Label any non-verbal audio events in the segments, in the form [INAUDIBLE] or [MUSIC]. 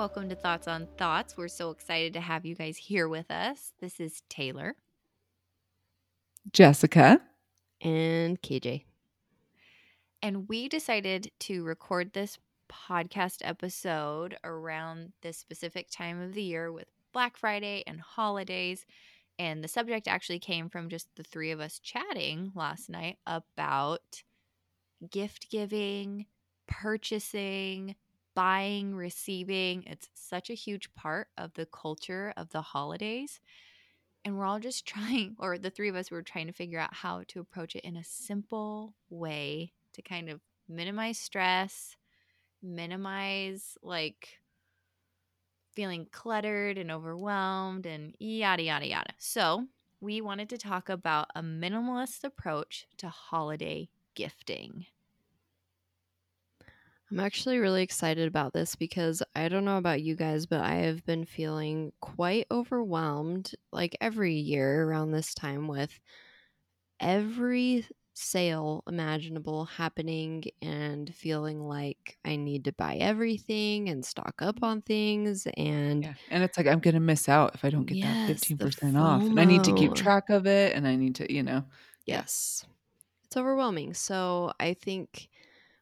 Welcome to Thoughts on Thoughts. We're so excited to have you guys here with us. This is Taylor. Jessica. and KJ. And we decided to record this podcast episode around this specific time of the year with Black Friday and holidays. And the subject actually came from just the three of us chatting last night about gift giving, purchasing, buying, receiving. It's such a huge part of the culture of the holidays. And we're all just [LAUGHS] trying, or the three of us were trying to figure out how to approach it in a simple way to kind of minimize stress, minimize like feeling cluttered and overwhelmed and yada, yada, yada. So, we wanted to talk about a minimalist approach to holiday gifting. I'm actually really excited about this because I don't know about you guys, but I have been feeling quite overwhelmed like every year around this time with every sale imaginable happening and feeling like I need to buy everything and stock up on things and Yeah. And it's like I'm gonna miss out if I don't get Yes, that 15% off. And I need to keep track of it and I need to, you know. Yes. It's overwhelming. So I think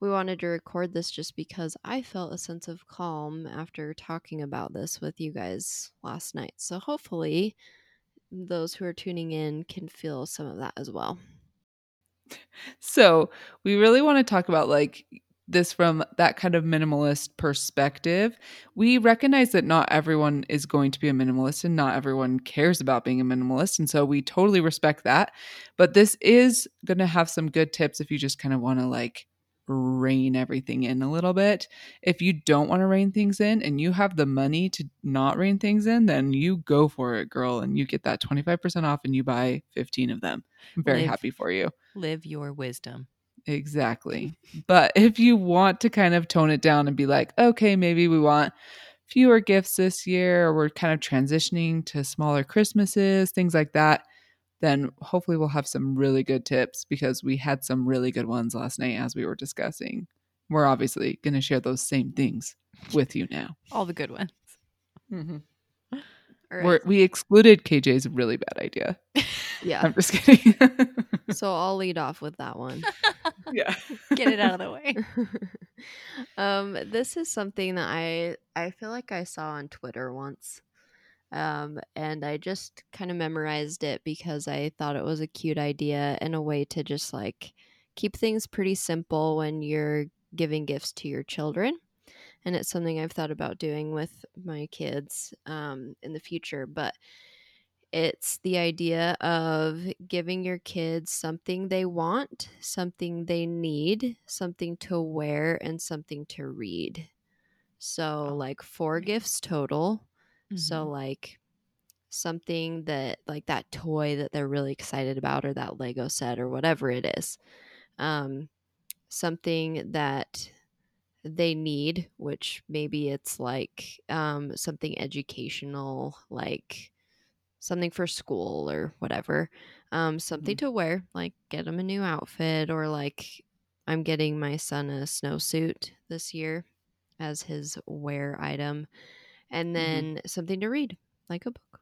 we wanted to record this just because I felt a sense of calm after talking about this with you guys last night. So hopefully those who are tuning in can feel some of that as well. So we really want to talk about like this from that kind of minimalist perspective. We recognize that not everyone is going to be a minimalist and not everyone cares about being a minimalist. And so we totally respect that. But this is going to have some good tips if you just kind of want to like rein everything in a little bit. If you don't want to rein things in and you have the money to not rein things in, then you go for it, girl, and you get that 25% off and you buy 15 of them. I'm very Live. happy for you. Live your wisdom. Exactly. But if you want to kind of tone it down and be like, okay, maybe we want fewer gifts this year, or we're kind of transitioning to smaller Christmases, things like that, then hopefully we'll have some really good tips because we had some really good ones last night as we were discussing. We're obviously going to share those same things with you now. All the good ones. All We're, we excluded KJ's really bad idea. Yeah. I'm just kidding. [LAUGHS] so I'll lead off with that one. [LAUGHS] yeah. Get it out of the way. [LAUGHS] um, this is something that I I feel like I saw on Twitter once. Um, and I just kind of memorized it because I thought it was a cute idea and a way to just like keep things pretty simple when you're giving gifts to your children. And it's something I've thought about doing with my kids um, in the future. But it's the idea of giving your kids something they want, something they need, something to wear, and something to read. So, Oh, like four gifts total. So, Mhm. like something that, like that toy that they're really excited about, or that Lego set, or whatever it is. Um, something that they need, which maybe it's like um, something educational, like something for school or whatever. Um, something to wear, like get them a new outfit, or like I'm getting my son a snowsuit this year as his wear item, and then something to read, like a book.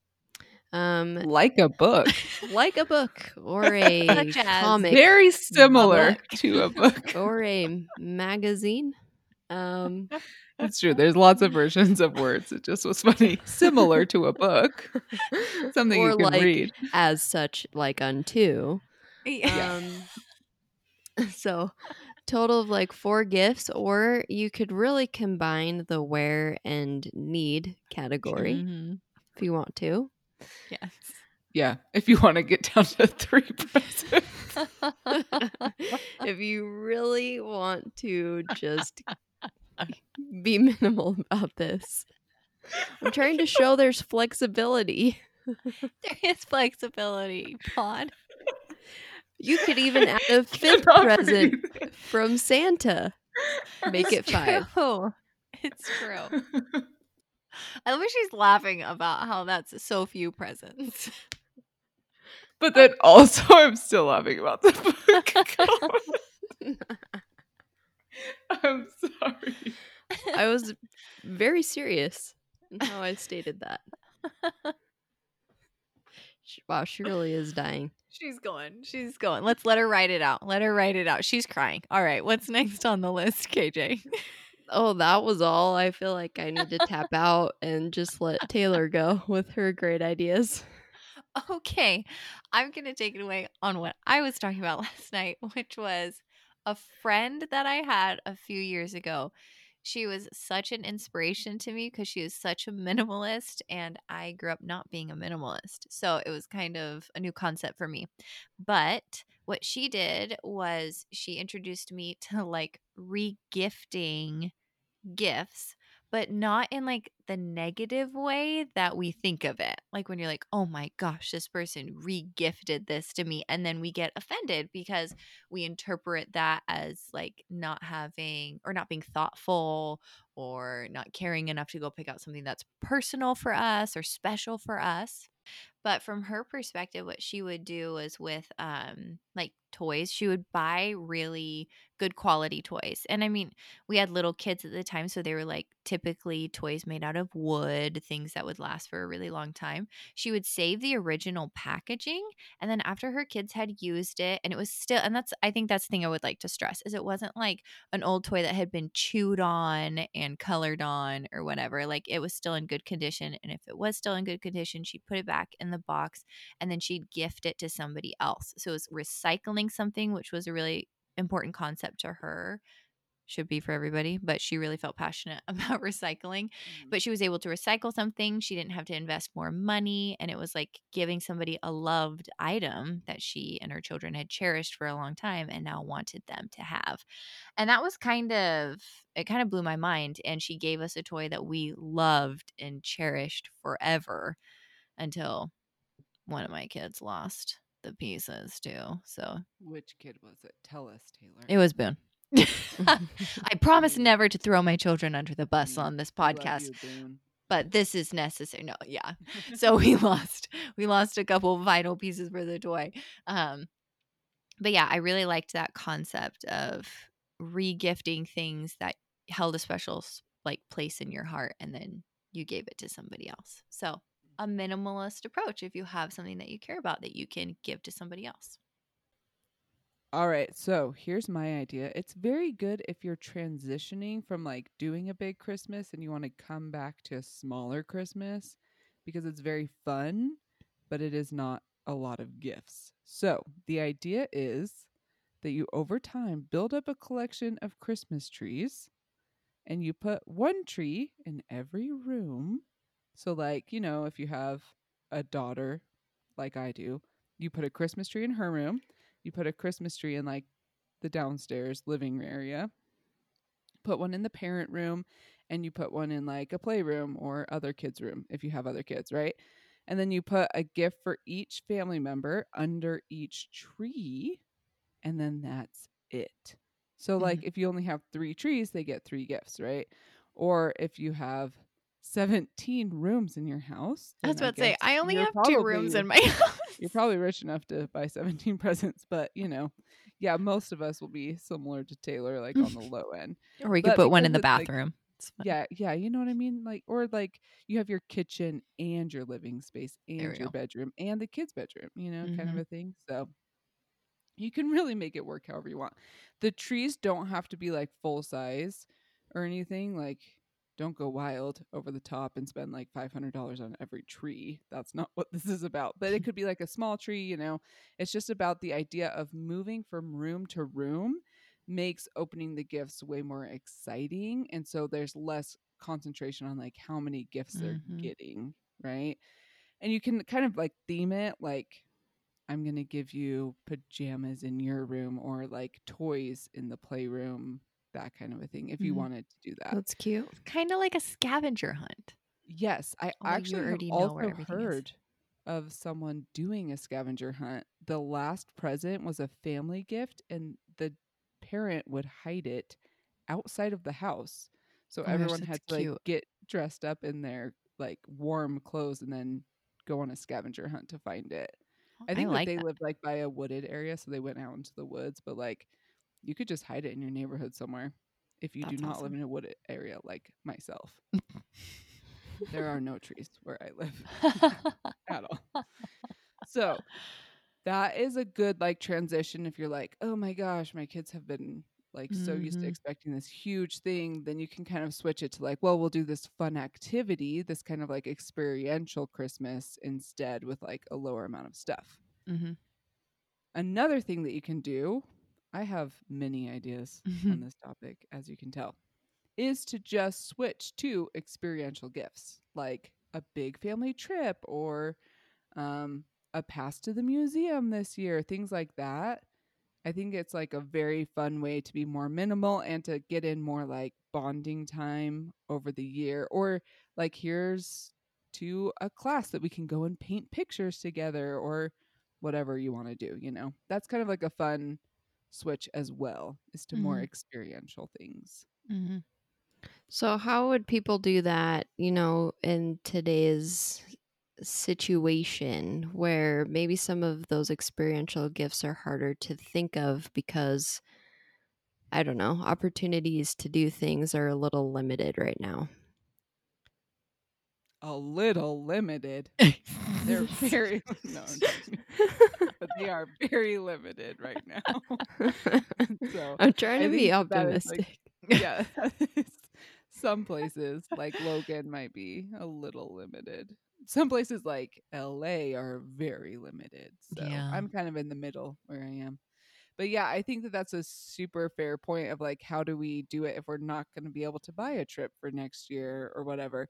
Um, Like a book. like a book or [LAUGHS] a comic Very similar book. to a book. [LAUGHS] or a magazine. Um, [LAUGHS] It's true. There's lots of versions of words. It just was funny. Similar to a book. Something or you can like read. as such, like unto. Yeah. Um, so total of like four gifts, or you could really combine the wear and need category Mhm. if you want to. Yes. Yeah. If you want to get down to three [LAUGHS] presents. if you really want to just [LAUGHS] be minimal about this, I'm trying to show there's flexibility. [LAUGHS] there is flexibility, Pod. You could even add a [LAUGHS] fifth present breathe. from Santa. Make it It's five. true. It's true. I love she's laughing about how that's so few presents. But then also, [LAUGHS] I'm still laughing about the book. [LAUGHS] I'm sorry. I was very serious in how I stated that. Wow, she really is dying. She's going. She's going. Let's let her write it out. Let her write it out. She's crying. All right. What's next on the list, KJ? [LAUGHS] Oh, that was all. I feel like I need to tap out and just let Taylor go with her great ideas. [LAUGHS] Okay. I'm going to take it away on what I was talking about [LAUGHS] last night, which was a friend that I had a few years ago. She was such an inspiration to me because she is such a minimalist, and I grew up not being a minimalist. So it was kind of a new concept for me. But what she did was she introduced me to like regifting gifts, but not in like the negative way that we think of it. Like when you're like, oh my gosh, this person regifted this to me. And then we get offended because we interpret that as like not having or not being thoughtful or not caring enough to go pick out something that's personal for us or special for us. But from her perspective, what she would do was with um like toys, she would buy really good quality toys. And I mean, we had little kids at the time, so they were like typically toys made out of wood, things that would last for a really long time. She would save the original packaging, and then after her kids had used it, and it was still, and that's, I think that's the thing I would like to stress is it wasn't like an old toy that had been chewed on and colored on or whatever. Like it was still in good condition, and if it was still in good condition, she'd put it back in the box, and then she'd gift it to somebody else. So it was recycling something, which was a really important concept to her should be for everybody but she really felt passionate [LAUGHS] about recycling mm-hmm. but she was able to recycle something she didn't have to invest more money and it was like giving somebody a loved item that she and her children had cherished for a long time and now wanted them to have. And that was kind of it kind of blew my mind and she gave us a toy that we loved and cherished forever until one of my kids lost the pieces too so Which kid was it? Tell us, Taylor. it was Boone. [LAUGHS] I promise [LAUGHS] never to throw my children under the bus Mm, on this podcast, you, but this is necessary. No, yeah. [LAUGHS] So we lost we lost a couple vital pieces for the toy. Um but yeah, I really liked that concept of regifting things that held a special like place in your heart and then you gave it to somebody else. So, a minimalist approach if you have something that you care about that you can give to somebody else. All right, so here's my idea. It's very good if you're transitioning from like doing a big Christmas and you want to come back to a smaller Christmas because it's very fun, but it is not a lot of gifts. So, the idea is that you over time build up a collection of Christmas trees and you put one tree in every room. So, like, you know, if you have a daughter like I do, you put a Christmas tree in her room you put a Christmas tree in like the downstairs living area, put one in the parent room, and you put one in like a playroom or other kids' room if you have other kids, right? And then you put a gift for each family member under each tree, and then that's it. So, like, mm-hmm. if you only have three trees, they get three gifts, right? Or if you have 17 rooms in your house, I was about to say, I only have two rooms in my [LAUGHS] house. you're probably rich enough to buy 17 [LAUGHS] presents, but you know, yeah, most of us will be similar to Taylor, like on the [LAUGHS] low end. Or we could But put one in the it's, like, bathroom. Yeah, yeah, you know what I mean? Like, or like you have your kitchen and your living space and There your bedroom and the kids' bedroom, you know, kind of Mhm. a thing. So you can really make it work however you want. The trees don't have to be like full size or anything. Like, don't go wild over the top and spend like $500 on every tree. That's not what this is about. But it could be like a small tree, you know. It's just about the idea of moving from room to room makes opening the gifts way more exciting. And so there's less concentration on like how many gifts they're Mhm. getting, right? And you can kind of like theme it like I'm going to give you pajamas in your room or like toys in the playroom, that kind of a thing, if you Mhm. wanted to do that. That's cute. Kind of like a scavenger hunt. Yes, I Although you actually have already know where also everything is. heard of someone doing a scavenger hunt. The last present was a family gift, and the parent would hide it outside of the house. So Oh my gosh, everyone had that's to like get dressed up in their like warm clothes and then go on a scavenger hunt to find it. I think that like they that. lived like by a wooded area, so they went out into the woods, but like you could just hide it in your neighborhood somewhere if you do That's not live in a wooded area like myself. [LAUGHS] there are no trees where I live [LAUGHS] at all. So that is a good like transition if you're like, oh my gosh, my kids have been like so used to Mhm. expecting this huge thing, then you can kind of switch it to like, well, we'll do this fun activity, this kind of like experiential Christmas instead with like a lower amount of stuff. hmm Another thing that you can do, I have many ideas on this topic, as you can tell, is to just switch to experiential gifts like a big family trip or um, a pass to the museum this year, things like that. I think it's like a very fun way to be more minimal and to get in more like bonding time over the year. Or like, here's to a class that we can go and paint pictures together or whatever you want to do, you know? That's kind of like a fun switch as well, is to more Mhm. experiential things. hmm So, how would people do that, you know, in today's situation where maybe some of those experiential gifts are harder to think of because, I don't know, opportunities to do things are a little limited right now? A little limited. They're [LAUGHS] very [LAUGHS] no, but they are very limited right now. [LAUGHS] so I'm trying to be is, like, optimistic. yeah, some places like Logan might be a little limited. Some places like LA are very limited. So Yeah. I'm kind of in the middle where I am. But yeah, I think that that's a super fair point of like, how do we do it if we're not going to be able to buy a trip for next year or whatever?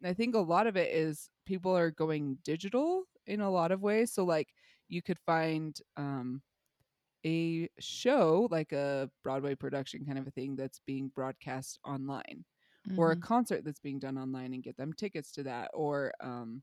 And I think a lot of it is people are going digital in a lot of ways. So like you could find um a show like a Broadway production kind of a thing that's being broadcast online or a Mhm. concert that's being done online and get them tickets to that or um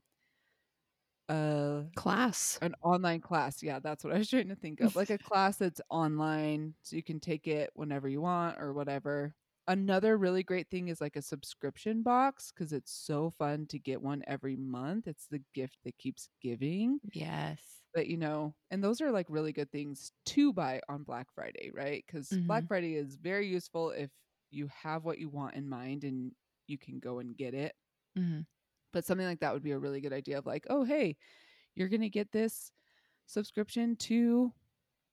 uh Class. an online class. Yeah, that's what I was trying to think of. Like a [LAUGHS] class that's online so you can take it whenever you want or whatever. Another really great thing is like a subscription box because it's so fun to get one every month. It's the gift that keeps giving. Yes. But you know, and those are like really good things to buy on Black Friday, right? Because Black Mhm. Friday is very useful if you have what you want in mind and you can go and get it. hmm But something like that would be a really good idea of like, oh, hey, you're going to get this subscription to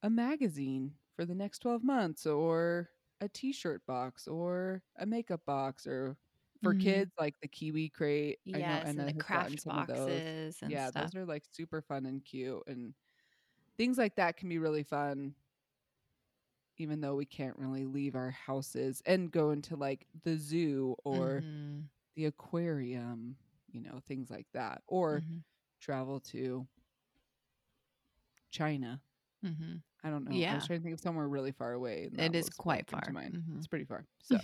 a magazine for the next 12 months or a t-shirt box or a makeup box or for Mhm. kids like the kiwi crate I know Yes, and the craft some of those. boxes and yeah stuff. those are like super fun and cute and things like that can be really fun even though we can't really leave our houses and go into like the zoo or Mhm. the aquarium you know things like that or Mhm. travel to China. Mhm. I don't know. Yeah. I was trying to think of somewhere really far away. It is quite far. Mhm. It's pretty far. [LAUGHS] So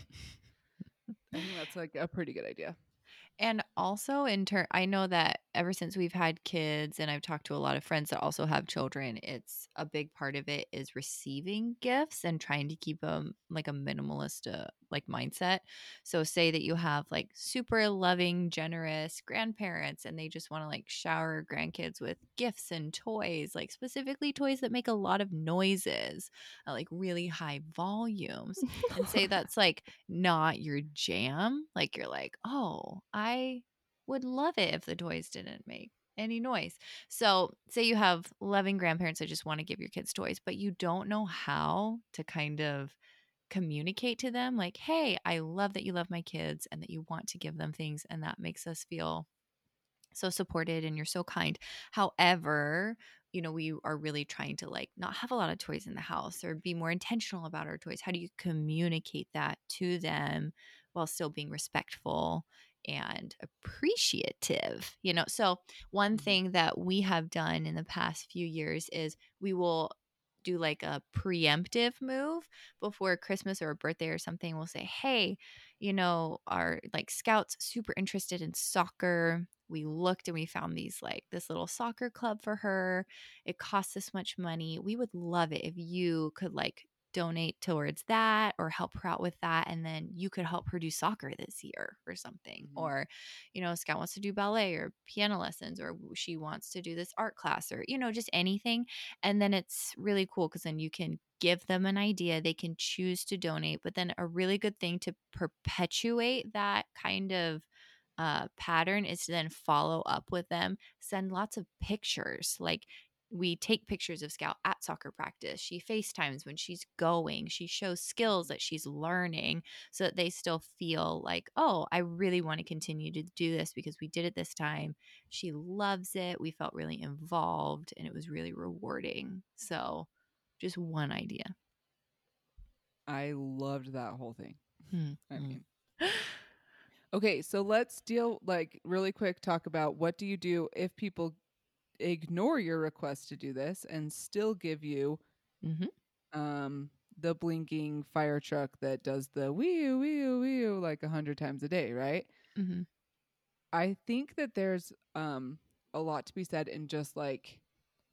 I think that's like a pretty good idea. And also in turn, I know that ever since we've had kids and I've talked to a lot of friends that also have children, it's a big part of it is receiving gifts and trying to keep them like a minimalist uh, like mindset. So say that you have like super loving, generous grandparents and they just want to like shower grandkids with gifts and toys, like specifically toys that make a lot of noises at like really high volumes. [LAUGHS] And say that's like not your jam, like you're like, oh, I would love it if the toys didn't make any noise. So, say you have loving grandparents that just want to give your kids toys, but you don't know how to kind of communicate to them, like, hey, I love that you love my kids and that you want to give them things. And that makes us feel so supported and you're so kind. However, you know, we are really trying to like not have a lot of toys in the house or be more intentional about our toys. How do you communicate that to them while still being respectful and appreciative you know so one Mhm. thing that we have done in the past few years is we will do like a preemptive move before christmas or a birthday or something we'll say hey you know our like scouts super interested in soccer. We looked and we found these like this little soccer club for her. It costs this much money. We would love it if you could like donate towards that or help her out with that and then you could help her do soccer this year or something Mhm. or you know scout wants to do ballet or piano lessons or she wants to do this art class or you know just anything and then it's really cool because then you can give them an idea they can choose to donate but then a really good thing to perpetuate that kind of uh, pattern is to then follow up with them send lots of pictures like we take pictures of Scout at soccer practice. She FaceTimes when she's going. She shows skills that she's learning so that they still feel like, oh, I really want to continue to do this because we did it this time. She loves it. We felt really involved and it was really rewarding. So, just one idea. I loved that whole thing. Hmm. I mean, okay, so let's deal like really quick talk about what do you do if people ignore your request to do this and still give you Mhm. um the blinking fire truck that does the wee wee wee like a hundred times a day, right? Mhm. I think that there's um a lot to be said in just like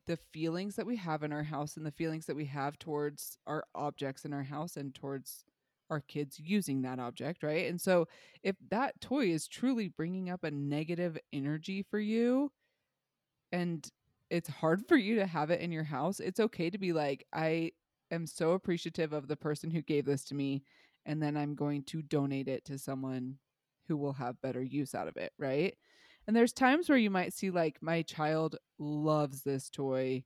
the feelings that we have in our house and the feelings that we have towards our objects in our house and towards our kids using that object, right? And so if that toy is truly bringing up a negative energy for you and it's hard for you to have it in your house, it's okay to be like I am so appreciative of the person who gave this to me and then I'm going to donate it to someone who will have better use out of it, right? And there's times where you might see like my child loves this toy.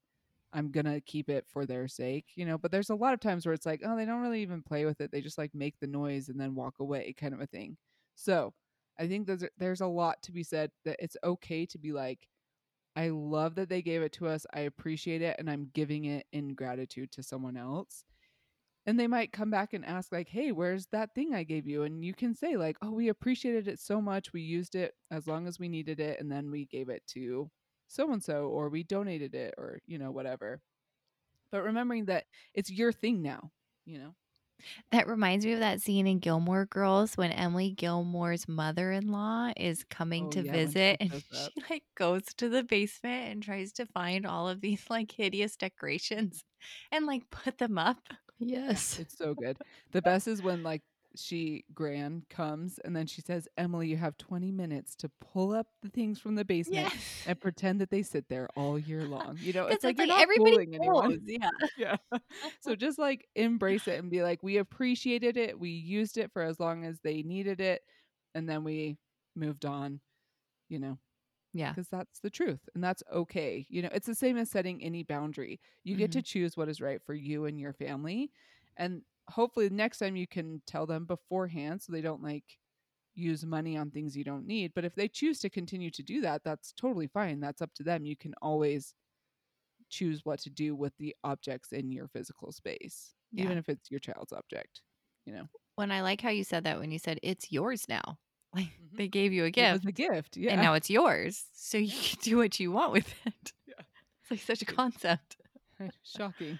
I'm going to keep it for their sake, you know, but there's a lot of times where it's like, oh, they don't really even play with it. They just like make the noise and then walk away kind of a thing. So, I think there's there's a lot to be said that it's okay to be like I love that they gave it to us. I appreciate it and I'm giving it in gratitude to someone else. And they might come back and ask like hey where's that thing i gave you? And you can say like oh we appreciated it so much we used it as long as we needed it and then we gave it to so and so or we donated it or you know whatever. But remembering that it's your thing now you know That reminds me of that scene in Gilmore Girls when Emily Gilmore's mother-in-law is coming Oh, to yeah, when she visit and shows [LAUGHS] she like goes to the basement and tries to find all of these like hideous decorations and like put them up. Yes. it's so good the [LAUGHS] best is when like she gran comes and then she says emily you have 20 minutes to pull up the things from the basement and pretend that they sit there all year long you know, it's like, you're not everybody fooling anyone knows, Yeah. [LAUGHS] yeah. So just like embrace it and be like, we appreciated it. We used it for as long as they needed it. And then we moved on, you know, Yeah. because that's the truth and that's okay. You know, it's the same as setting any boundary. You get to choose what is right for you and your family. And hopefully next time you can tell them beforehand so they don't like use money on things you don't need. But if they choose to continue to do that, that's totally fine. That's up to them. You can always choose what to do with the objects in your physical space, Yeah. even if it's your child's object. You know, When I like how you said that when you said it's yours now. [LAUGHS] Like Mhm. they gave you a it gift was a gift. Yeah. and now it's yours. So you can [LAUGHS] do what you want with it. Yeah. It's like such a concept. [LAUGHS] Shocking.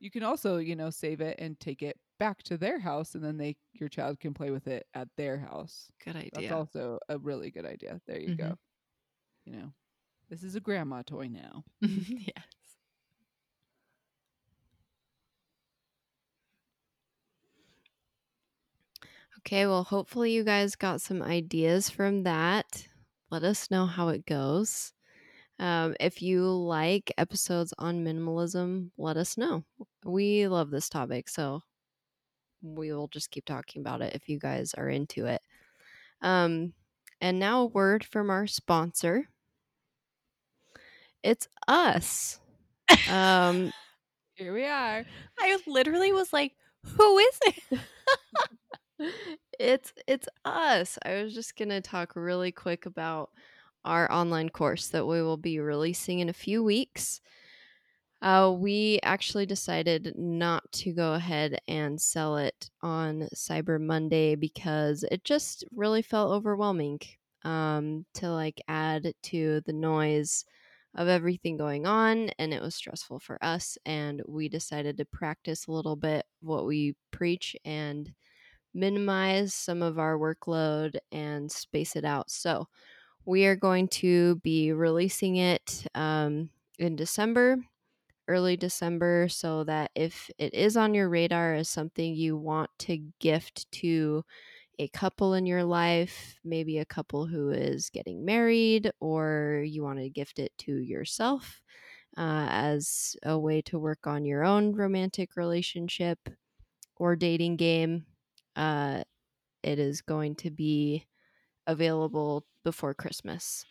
You can also, you know, save it and take it back to their house, and then they your child can play with it at their house. Good idea. That's also a really good idea. There you Mhm. go. You know, this is a grandma toy now. [LAUGHS] yes. Okay, well, hopefully you guys got some ideas from that. Let us know how it goes. Um, if you like episodes on minimalism, let us know. We love this topic, so we will just keep talking about it if you guys are into it. Um, and now a word from our sponsor. It's us. Um, [LAUGHS] Here we are. I literally was like, who is it? [LAUGHS] it's it's us. I was just gonna talk really quick about our online course that we will be releasing in a few weeks. Uh, we actually decided not to go ahead and sell it on Cyber Monday because it just really felt overwhelming um, to like add to the noise of everything going on, and it was stressful for us. And we decided to practice a little bit what we preach and minimize some of our workload and space it out. So we are going to be releasing it um, in December early December so that if it is on your radar as something you want to gift to a couple in your life, maybe a couple who is getting married, or you want to gift it to yourself uh, as a way to work on your own romantic relationship or dating game, uh, it is going to be available before Christmas.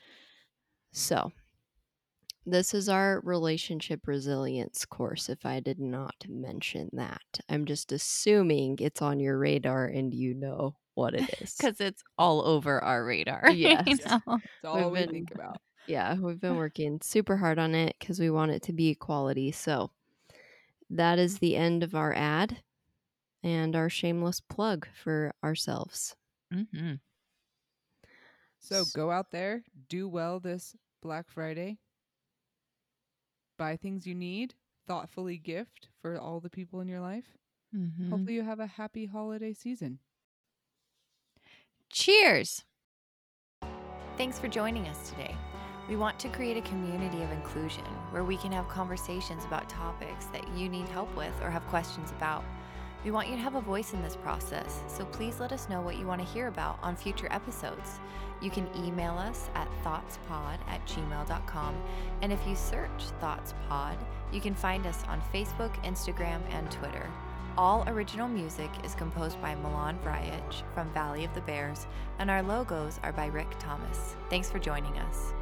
So this is our relationship resilience course, if I did not mention that. I'm just assuming it's on your radar and you know what it [LAUGHS] is. Because it's all over our radar. [LAUGHS] Yes. you know? It's all we been- think about. yeah, we've been [LAUGHS] working super hard on it because we want it to be quality. So that is the end of our ad and our shameless plug for ourselves. hmm So go out there, do well this Black Friday. Buy things you need, thoughtfully gift for all the people in your life. hmm Hopefully you have a happy holiday season. Cheers! Thanks for joining us today. We want to create a community of inclusion where we can have conversations about topics that you need help with or have questions about. We want you to have a voice in this process, so please let us know what you want to hear about on future episodes. You can email us at thoughtspod at gmail.com, and if you search ThoughtsPod, you can find us on Facebook, Instagram, and Twitter. All original music is composed by Milan Vrajec from Valley of the Bears, and our logos are by Rick Thomas. Thanks for joining us.